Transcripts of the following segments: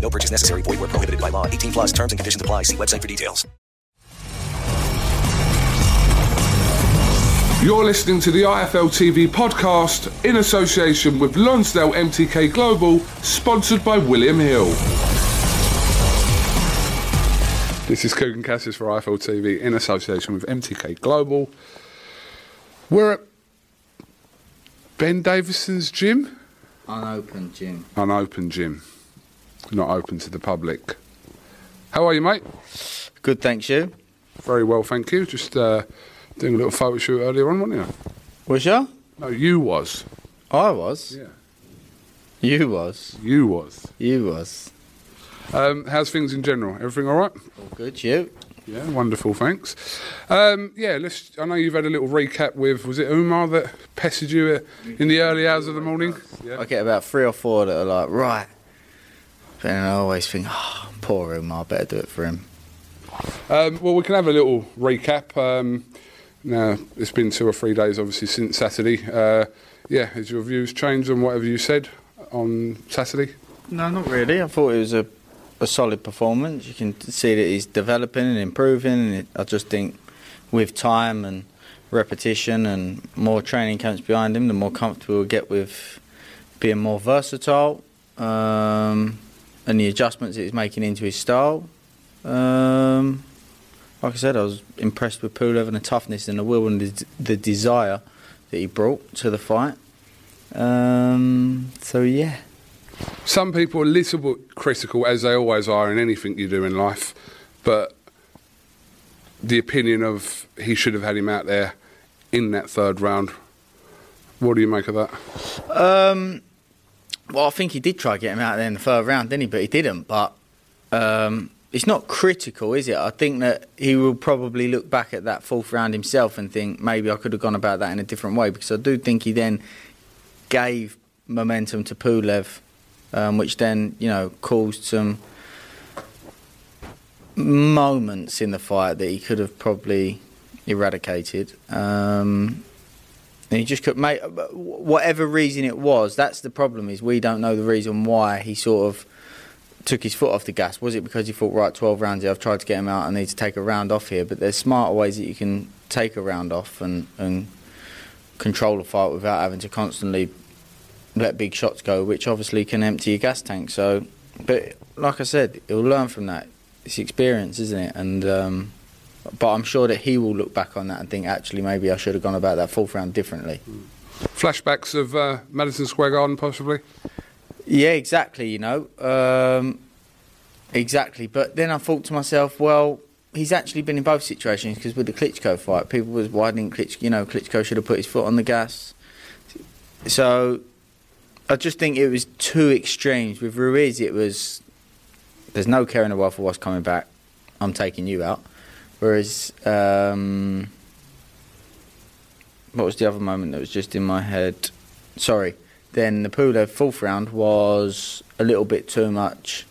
No purchase necessary. Void were prohibited by law. 18 plus terms and conditions apply. See website for details. You're listening to the IFL TV podcast in association with Lonsdale MTK Global, sponsored by William Hill. This is Kugan Cassius for IFL TV in association with MTK Global. We're at Ben Davison's gym, Unopened gym. unopened gym, not open to the public. How are you, mate? Good, thanks you. Very well, thank you. Just uh, doing a little photo shoot earlier on, weren't you? Was you? No, you was. I was. Yeah. You was. You was. You was. Um, how's things in general? Everything all right? All good, you? Yeah, wonderful, thanks. Um, yeah, let's. I know you've had a little recap with. Was it Umar that pestered you in the early hours of the morning? Yeah. I get about three or four that are like, right. But then I always think, oh, poor him, I better do it for him. Um, well, we can have a little recap. Um, now, it's been two or three days, obviously, since Saturday. Uh, yeah, has your views changed on whatever you said on Saturday? No, not really. I thought it was a, a solid performance. You can see that he's developing and improving. And it, I just think with time and repetition and more training camps behind him, the more comfortable he'll get with being more versatile um, and the adjustments that he's making into his style. Um, like I said, I was impressed with Pulev and the toughness and the will and the, the desire that he brought to the fight. Um, so yeah. Some people are a little bit critical, as they always are in anything you do in life, but the opinion of he should have had him out there in that third round. What do you make of that? Um, well, I think he did try to get him out there in the third round, didn't he? But he didn't. But um, it's not critical, is it? I think that he will probably look back at that fourth round himself and think maybe I could have gone about that in a different way because I do think he then gave momentum to Pulev, um, which then you know caused some moments in the fight that he could have probably eradicated. Um, and he just could make whatever reason it was. That's the problem. Is we don't know the reason why he sort of took his foot off the gas. Was it because he thought, right, twelve rounds here, I've tried to get him out, I need to take a round off here. But there's smarter ways that you can take a round off and and control a fight without having to constantly let big shots go, which obviously can empty your gas tank. So, but like I said, he'll learn from that. It's experience, isn't it? And um, but I'm sure that he will look back on that and think, actually, maybe I should have gone about that fourth round differently. Flashbacks of uh, Madison Square Garden, possibly? Yeah, exactly. You know, um, exactly. But then I thought to myself, well, he's actually been in both situations because with the Klitschko fight, people was why didn't Klitschko? You know, Klitschko should have put his foot on the gas. So I just think it was two extremes. With Ruiz, it was there's no care in the world for what's coming back. I'm taking you out. Whereas, um, what was the other moment that was just in my head? Sorry. Then the Pulev fourth round was a little bit too much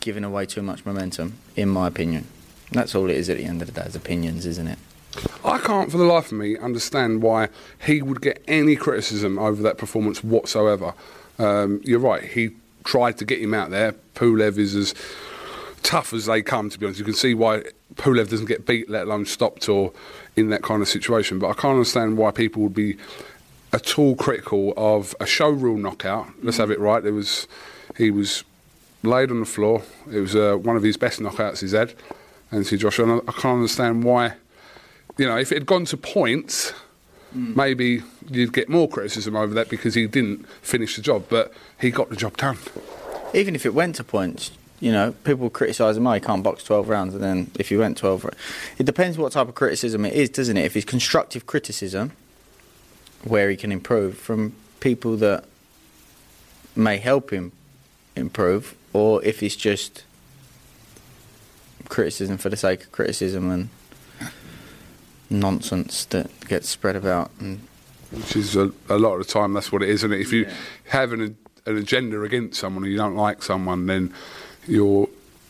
giving away too much momentum, in my opinion. That's all it is at the end of the day, is opinions, isn't it? I can't for the life of me understand why he would get any criticism over that performance whatsoever. Um, you're right, he tried to get him out there. Pulev is as tough as they come, to be honest. You can see why Pulev doesn't get beat, let alone stopped or in that kind of situation. But I can't understand why people would be at all critical of a showreel knockout. Let's have it right. There was, he was laid on the floor. It was uh, one of his best knockouts he's had. And see Joshua, and I I can't understand why. You know, if it had gone to points, maybe you'd get more criticism over that because he didn't finish the job, but he got the job done. Even if it went to points, you know, people criticise him, oh, he can't box 12 rounds, and then if he went 12 rounds. It depends what type of criticism it is, doesn't it? If it's constructive criticism, where he can improve from people that may help him improve, or if it's just criticism for the sake of criticism and nonsense that gets spread about. And which is a, a lot of the time that's what it is. And if you have an, an agenda against someone or you don't like someone, then your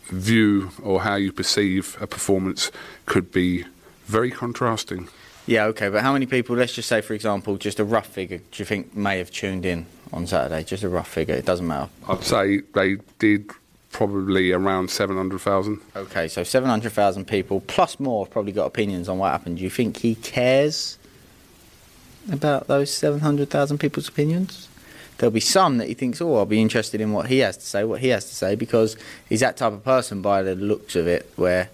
view or how you perceive a performance could be very contrasting. yeah, okay, but how many people? Let's just say, for example, just a rough figure. Do you think may have tuned in on Saturday? Just a rough figure. It doesn't matter. I'd say they did probably around 700,000. Okay, so 700,000 people, plus more, have probably got opinions on what happened. Do you think he cares about those 700,000 people's opinions? There'll be some that he thinks, oh, I'll be interested in what he has to say, what he has to say, because he's that type of person by the looks of it, where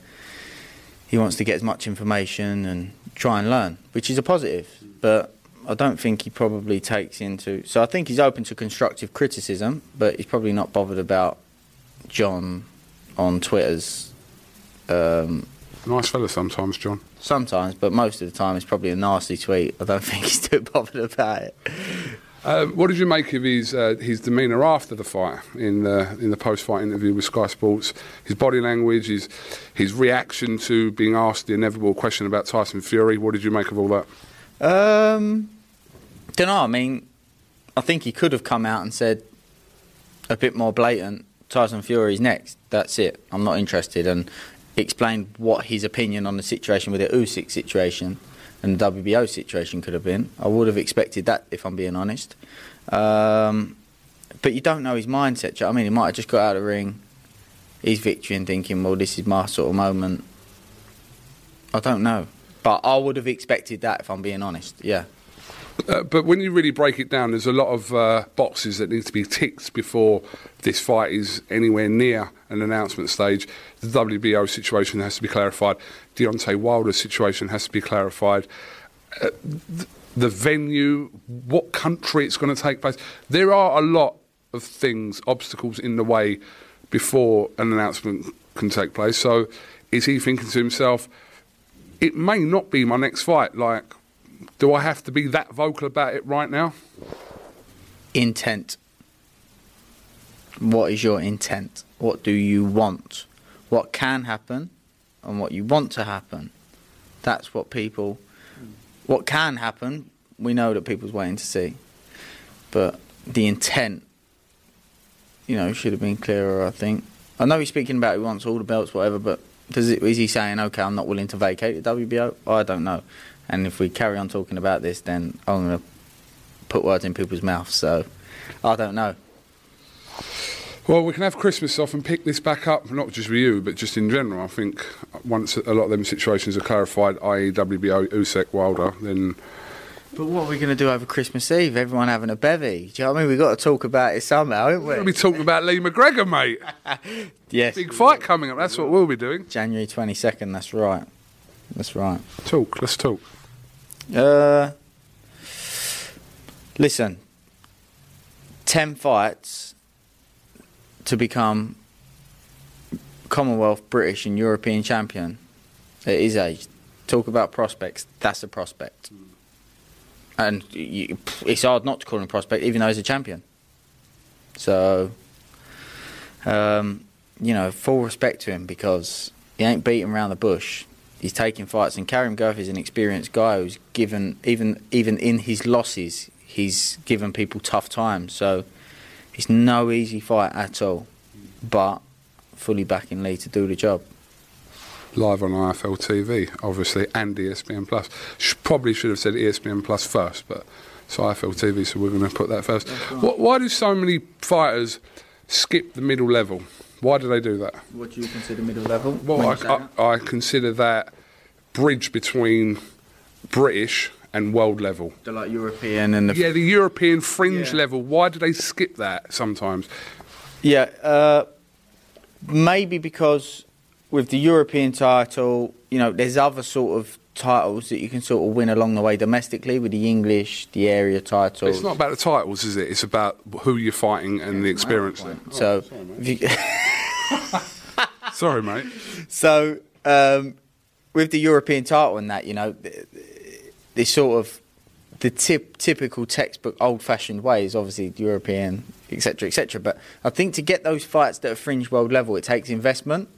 he wants to get as much information and try and learn, which is a positive. But I don't think he probably takes into. So I think he's open to constructive criticism, but he's probably not bothered about John on Twitter's um, Nice fella sometimes, John. sometimes, but most of the time it's probably a nasty tweet. I don't think he's too bothered about it. Um, what did you make of his uh, his demeanour after the fight in the in the post fight interview with Sky Sports? His body language, his his reaction to being asked the inevitable question about Tyson Fury. What did you make of all that? Um, don't know. I mean, I think he could have come out and said a bit more blatant. Tyson Fury's next. That's it. I'm not interested, and explain what his opinion on the situation with the Usyk situation and the WBO situation could have been. I would have expected that, if I'm being honest. Um, but you don't know his mindset. I mean, he might have just got out of the ring, his victory, and thinking, "Well, this is my sort of moment." I don't know, but I would have expected that, if I'm being honest. Yeah. Uh, but when you really break it down, there's a lot of uh, boxes that need to be ticked before this fight is anywhere near an announcement stage. The WBO situation has to be clarified. Deontay Wilder's situation has to be clarified. Uh, th- the venue, what country it's going to take place. There are a lot of things, obstacles in the way before an announcement can take place. So is he thinking to himself, it may not be my next fight? Like, do I have to be that vocal about it right now? intent. What is your intent? What do you want? What can happen and what you want to happen. That's what people. What can happen, we know that people's waiting to see. But the intent, you know, should have been clearer, I think. I know he's speaking about he wants all the belts, whatever, but does it, is he saying, okay, I'm not willing to vacate the WBO? I don't know. And if we carry on talking about this, then I'm going to put words in people's mouths. So I don't know. Well, we can have Christmas off and pick this back up, not just with you, but just in general. I think once a lot of them situations are clarified, i.e., WBO, Usyk, Wilder, then But what are we going to do over Christmas Eve? Everyone having a bevy. Do you know what I mean? We've got to talk about it somehow, haven't we? We'll be talking about Lee McGregor, mate. Yes. Big fight coming up. That's what we'll be doing. January 22nd, that's right. That's right. Talk. Let's talk. Uh, listen, 10 fights to become Commonwealth, British, and European champion at his age. Talk about prospects. That's a prospect. And you, it's hard not to call him a prospect, even though he's a champion. So, um, you know, full respect to him because he ain't beating around the bush. He's taking fights, and Karim Guerfi is an experienced guy who's given even even in his losses, he's given people tough times. So it's no easy fight at all. But fully backing Lee to do the job. live on IFL TV, obviously, and ESPN Plus. Sh- probably should have said ESPN Plus first, but it's IFL TV, so we're going to put that first. Wh- why do so many fighters skip the middle level? Why do they do that? What do you consider middle level? Well, I, I, I consider that bridge between British and world level. the like European and the Yeah, the European fringe Yeah. level. Why do they skip that sometimes? Yeah, uh, maybe because with the European title, you know, there's other sort of titles that you can sort of win along the way domestically with the English, the area titles. It's not about the titles, is it? It's about who you're fighting and the experience. there. so, if you- Sorry, mate. so um, with the European title and that, you know, the sort of the tip, typical textbook old-fashioned way is obviously European, etc., etc. But I think to get those fights that are fringe world level, it takes investment,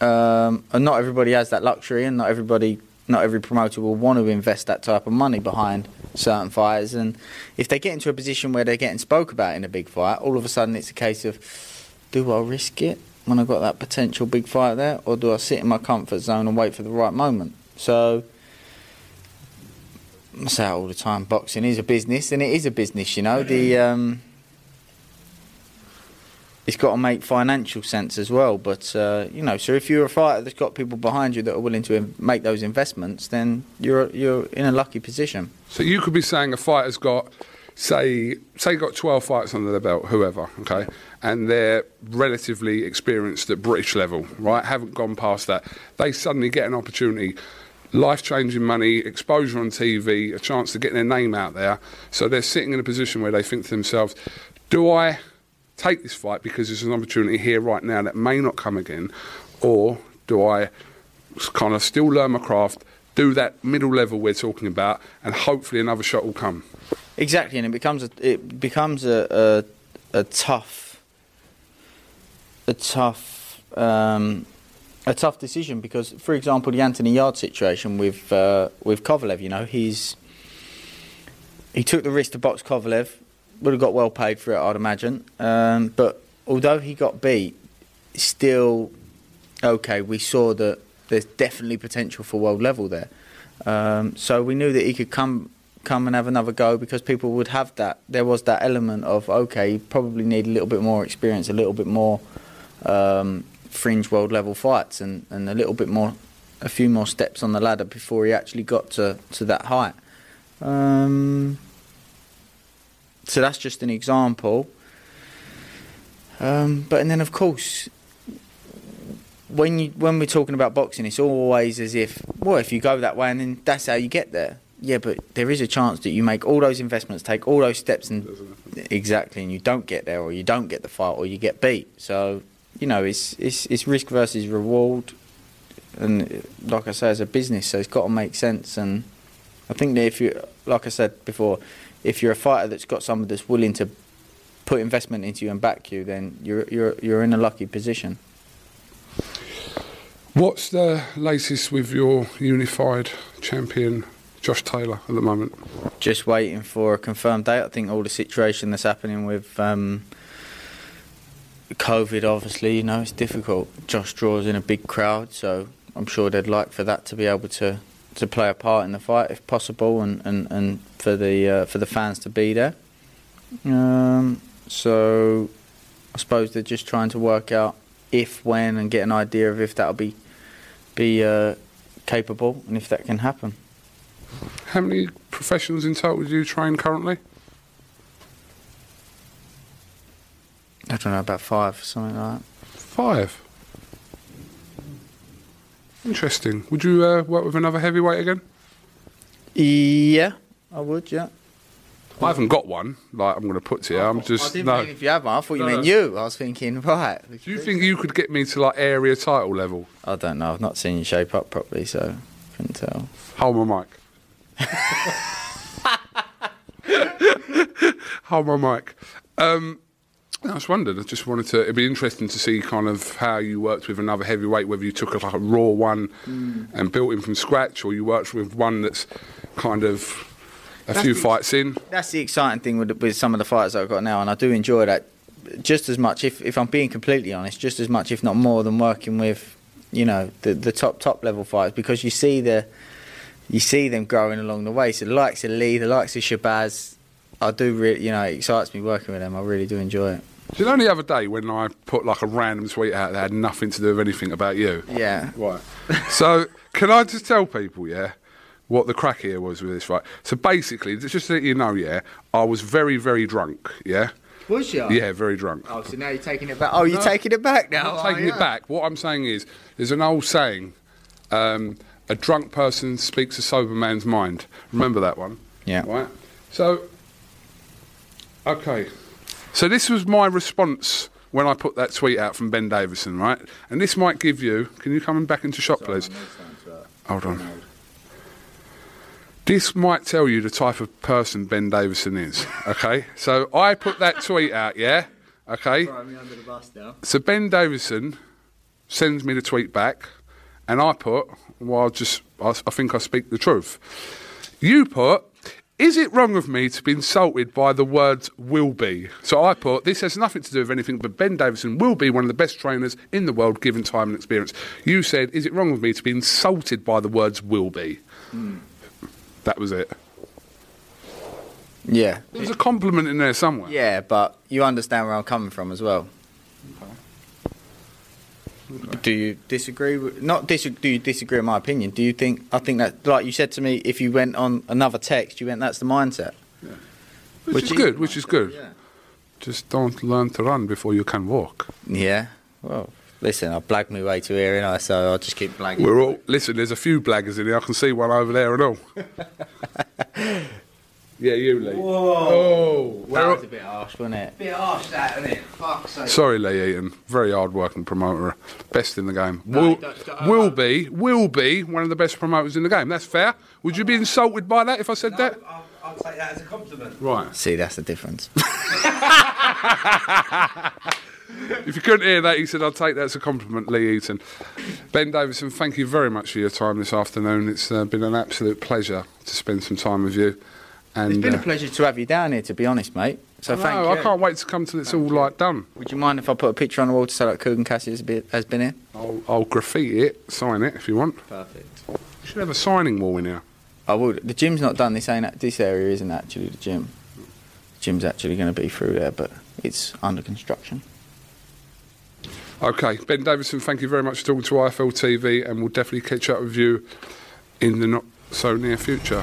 um, and not everybody has that luxury, and not everybody, not every promoter will want to invest that type of money behind certain fighters. And if they get into a position where they're getting spoke about in a big fight, all of a sudden it's a case of, do I risk it when I've got that potential big fight there, or do I sit in my comfort zone and wait for the right moment? So. I say all the time. Boxing is a business, and it is a business. You know, the um, it's got to make financial sense as well. But uh, you know, so if you're a fighter that's got people behind you that are willing to make those investments, then you're you're in a lucky position. So you could be saying a fighter's got, say, say got 12 fights under their belt, whoever, okay, and they're relatively experienced at British level, right? Haven't gone past that. They suddenly get an opportunity, life-changing money, exposure on TV, a chance to get their name out there. So they're sitting in a position where they think to themselves, "Do I take this fight because there's an opportunity here right now that may not come again, or do I?" kind of still learn my craft, do that middle level we're talking about, and hopefully another shot will come. Exactly, and it becomes a it becomes a a, a tough a tough um, a tough decision because, for example, the Anthony Yard situation with uh, with Kovalev, you know, he's he took the risk to box Kovalev, would have got well paid for it, I'd imagine. Um, but although he got beat, still okay. We saw that there's definitely potential for world level there. Um, so we knew that he could come come and have another go because people would have that. There was that element of okay, you probably need a little bit more experience, a little bit more um, fringe world level fights, and, and a little bit more, a few more steps on the ladder before he actually got to to that height. Um, so that's just an example. Um, but and then of course when you when we're talking about boxing, it's always as if well, if you go that way and then that's how you get there. Yeah, but there is a chance that you make all those investments, take all those steps, and exactly, and you don't get there, or you don't get the fight, or you get beat. So you know, it's it's it's risk versus reward, and like I say, it's a business, so it's got to make sense. And I think that if you, like I said before, if you're a fighter that's got someone that's willing to put investment into you and back you, then you're you're you're in a lucky position. What's the latest with your unified champion, Josh Taylor, at the moment? just waiting for a confirmed date. I think all the situation that's happening with um, COVID, obviously, you know, it's difficult. Josh draws in a big crowd, so I'm sure they'd like for that to be able to, to play a part in the fight if possible, and, and, and for the uh, for the fans to be there. Um, so I suppose they're just trying to work out if, when, and get an idea of if that'll be be uh, capable and if that can happen. How many professionals in total do you train currently? I don't know about five, something like that. Five. Interesting. Would you uh, work with another heavyweight again? Yeah, I would. Yeah. I haven't got one. Like I'm going to put to you. I'm I just didn't no. if you had one, I thought you No, meant you. I was thinking, right. Do you think you could get me to like area title level? I don't know. I've not seen you shape up properly, so couldn't tell. Hold my mic. Hold my mic. Um, I just wondered. I just wanted to. It'd be interesting to see kind of how you worked with another heavyweight. Whether you took a, like a raw one mm. and built him from scratch, or you worked with one that's kind of a That's few the- fights in. That's the exciting thing with, with some of the fights I've got now, and I do enjoy that. just as much, if if I'm being completely honest, just as much, if not more, than working with, you know, the the top top level fighters because you see the, you see them growing along the way. So the likes of Lee, the likes of Shabazz, I do really, you know, it excites me working with them. I really do enjoy it. Know the other day when I put like a random tweet out that had nothing to do with anything about you? Yeah. Right. so can I just tell people, yeah, what the crack here was with this, right? So basically, just so that you know, yeah, I was very, very drunk, yeah? Was you? Yeah, very drunk. Oh, so now you're taking it back. Oh, you're No, taking it back now. I'm taking it back. What I'm saying is, there's an old saying, um, a drunk person speaks a sober man's mind. Remember that one? Yeah. Right? So, okay. So this was my response when I put that tweet out from Ben Davison, right? And this might give you, can you come back into shot, please? Hold on. This might tell you the type of person Ben Davison is, okay? So I put that tweet out, yeah? Okay? So Ben Davison sends me the tweet back, and I put, well, just, I, I think I speak the truth. You put, is it wrong of me to be insulted by the words will be? So I put, this has nothing to do with anything, but Ben Davison will be one of the best trainers in the world given time and experience. You said, is it wrong of me to be insulted by the words will be? Hmm. That was it. Yeah. There's a compliment in there somewhere. Yeah, but you understand where I'm coming from as well. Do you disagree? With, not dis- Do you disagree with my opinion? Do you think? I think that, like you said to me, if you went on another text, you went, "That's the mindset." Which, Which is is- good, which is good. Yeah. Just don't learn to run before you can walk. Yeah. Well, listen, I blagged my way to here, and I so I'll just keep blagging. We're all listen. There's a few blaggers in here. I can see one over there and all. yeah, you, Lee. Whoa! We're that all- was a bit harsh, wasn't it? A bit harsh, that, wasn't it? Fuck's sake. Sorry, Lee Eaton. Very hard working promoter. Best in the game. No, will, don't- don't- will be will be one of the best promoters in the game. That's fair. Would you be insulted by that if I said that? I'll, I'll take that as a compliment. Right. See, that's the difference. If you couldn't hear that, he said, I'll take that as a compliment, Lee Eaton. Ben Davison, thank you very much for your time this afternoon. It's uh, been an absolute pleasure to spend some time with you. And it's been uh, a pleasure to have you down here, to be honest, mate. So no, thank you. I can't wait to come till it's all like done. Would you mind if I put a picture on the wall to say that Kugan Cassius has been, has been here? I'll, I'll graffiti it, sign it if you want. Perfect. You should have a signing wall in here. I would. The gym's not done. This ain't. This area isn't actually the gym. The gym's actually going to be through there, but it's under construction. Okay, Ben Davison, thank you very much for talking to IFL TV, and we'll definitely catch up with you in the not so near future.